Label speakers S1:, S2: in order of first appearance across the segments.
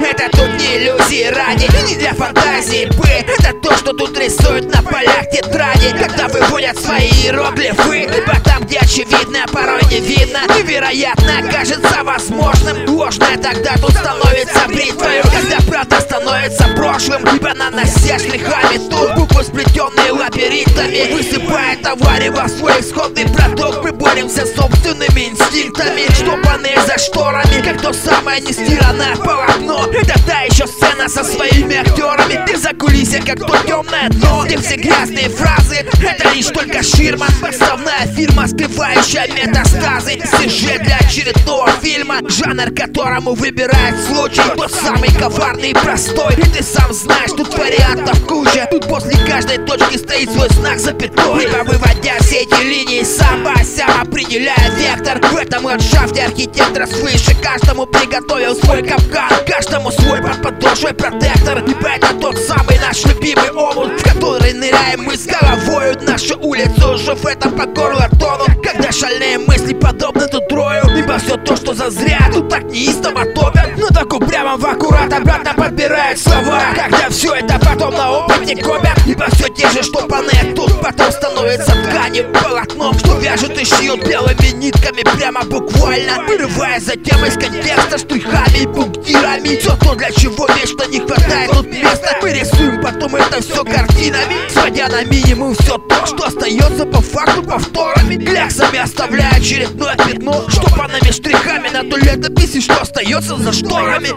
S1: Это тут не иллюзии ради, не для фантазии. Б Это то, что тут рисуют на полях тетради. Когда выводят свои иероглифы Либо там, где очевидно, порой не видно Невероятно кажется возможным. Ложное тогда тут становится бритвою Когда правда становится прошлым. Либо нанося штрихами тут буквы сплетенные лабиринтами. Высыпая товарево в свой исходный продукт. Мы боремся с собственными инстинктами. Штопанные за шторами Как то самое нестиранное полотно. Это та еще сцена со своими актерами. Ты за кулисья, как то темное дно. Где все грязные фразы? Это лишь только ширма Подставная фирма, скрывающая метастазы Сюжет для очередного фильма Жанр, которому выбирает случай. Тот самый коварный и простой И ты сам знаешь, тут вариантов куча. Тут после каждой точки стоит свой знак запятой. Либо выводя все эти линии сам сам определяя вектор. В этом ландшафте архитектор свыше Каждому приготовил свой капкан. Каждому свой под подошвой протектор. Ибо это тот самый наш любимый омут В который ныряем мы с головою Нашу улицу уже в этом по горло тонут Когда шальные мысли подобны тут трою Ибо все то, что зазря тут так неистово топят. Но так упрямо в аккурат обратно подбирают слова. Когда все это потом на опыте копят. Ибо все те же штопанные тут потом становится тканью полотном Что вяжут и шьют белыми нитками прямо буквально. Вырывая затем из контекста штрихами и пунктирами. Все то, для чего вечно не хватает тут места. Мы рисуем потом это все картинами. Сводя на минимум все то, что остается по факту повторами. Кляксами оставляя очередное пятно. Штопанными штрихами на той летописи, что остается за шторами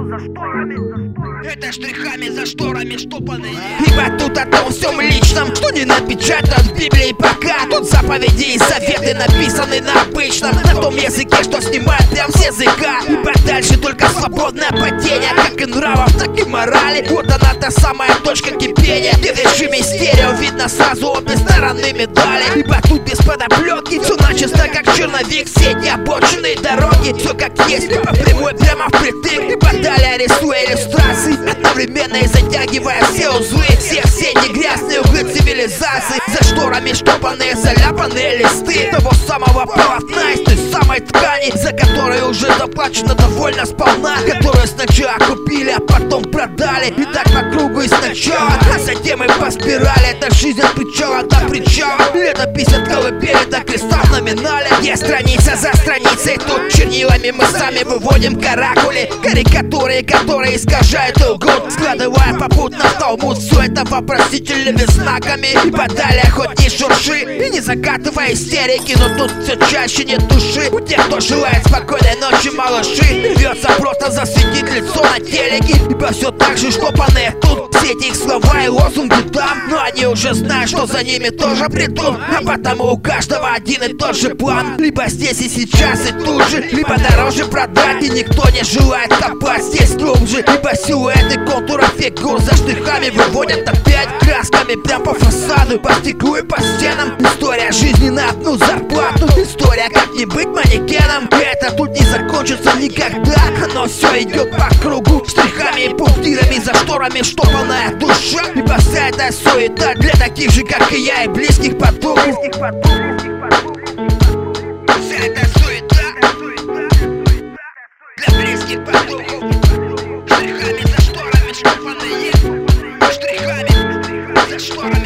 S1: За шторами, за шторами, за шторами. Это штрихами за шторами штопанные Ибо тут о том всем личном Что не напечатано в Библии пока. Тут заповеди и советы написаны на обычном На том языке, что снимает прям с языка. Ибо дальше только свободное падение Как и нравов, так и морали. Вот она та самая точка кипения Где в режиме стерео видно сразу обе стороны медали. Ибо тут без подоплеки Все начисто как черновик Все эти обочины дороги Все как есть, прямой прямо впритык Ибо далее рисуя иллюстрации Одновременно и затягивая все узлы. Все все не грязные углы цивилизации За шторами штопанные заляпанные листы Того самого полотна из той самой ткани За которой уже заплачено довольно сполна Которую сначала купили, а потом продали И так по кругу и сначала А затем и по спирали Это жизнь от причала до причала. Летопись от колыбели до креста в номинале. Есть страница за страницей Тут чернилами мы сами выводим каракули Карикатуры, которые искажают лгут Складывая попутно в талмуд Все это вопросительными знаками И подалее хоть не шурши. И не закатывай истерики Но тут все чаще нет души. У тех, кто желает спокойной ночи, малыши. Рвется просто засветить лицо на телеке. Ибо все так же штопанные тут Все эти их слова и лозунги там. Но они уже знают, что за ними тоже придут. А потому у каждого один и тот же план. Либо здесь и сейчас и тут же. Либо дороже продать и никто не желает копать. Здесь глубже Либо силуэты контуров фигур. За штрихами Выводят опять красками прям по фасаду фасаду По стеклу и по стенам. История жизни на одну зарплату. История, как не быть манекеном. Это тут не закончится никогда. Но все идет по кругу. Штрихами и пунктирами за шторами Штопанная душа. Ибо вся эта суета для таких же, как и я И близких подруг. Штрихами за шторами штрихами за шторами.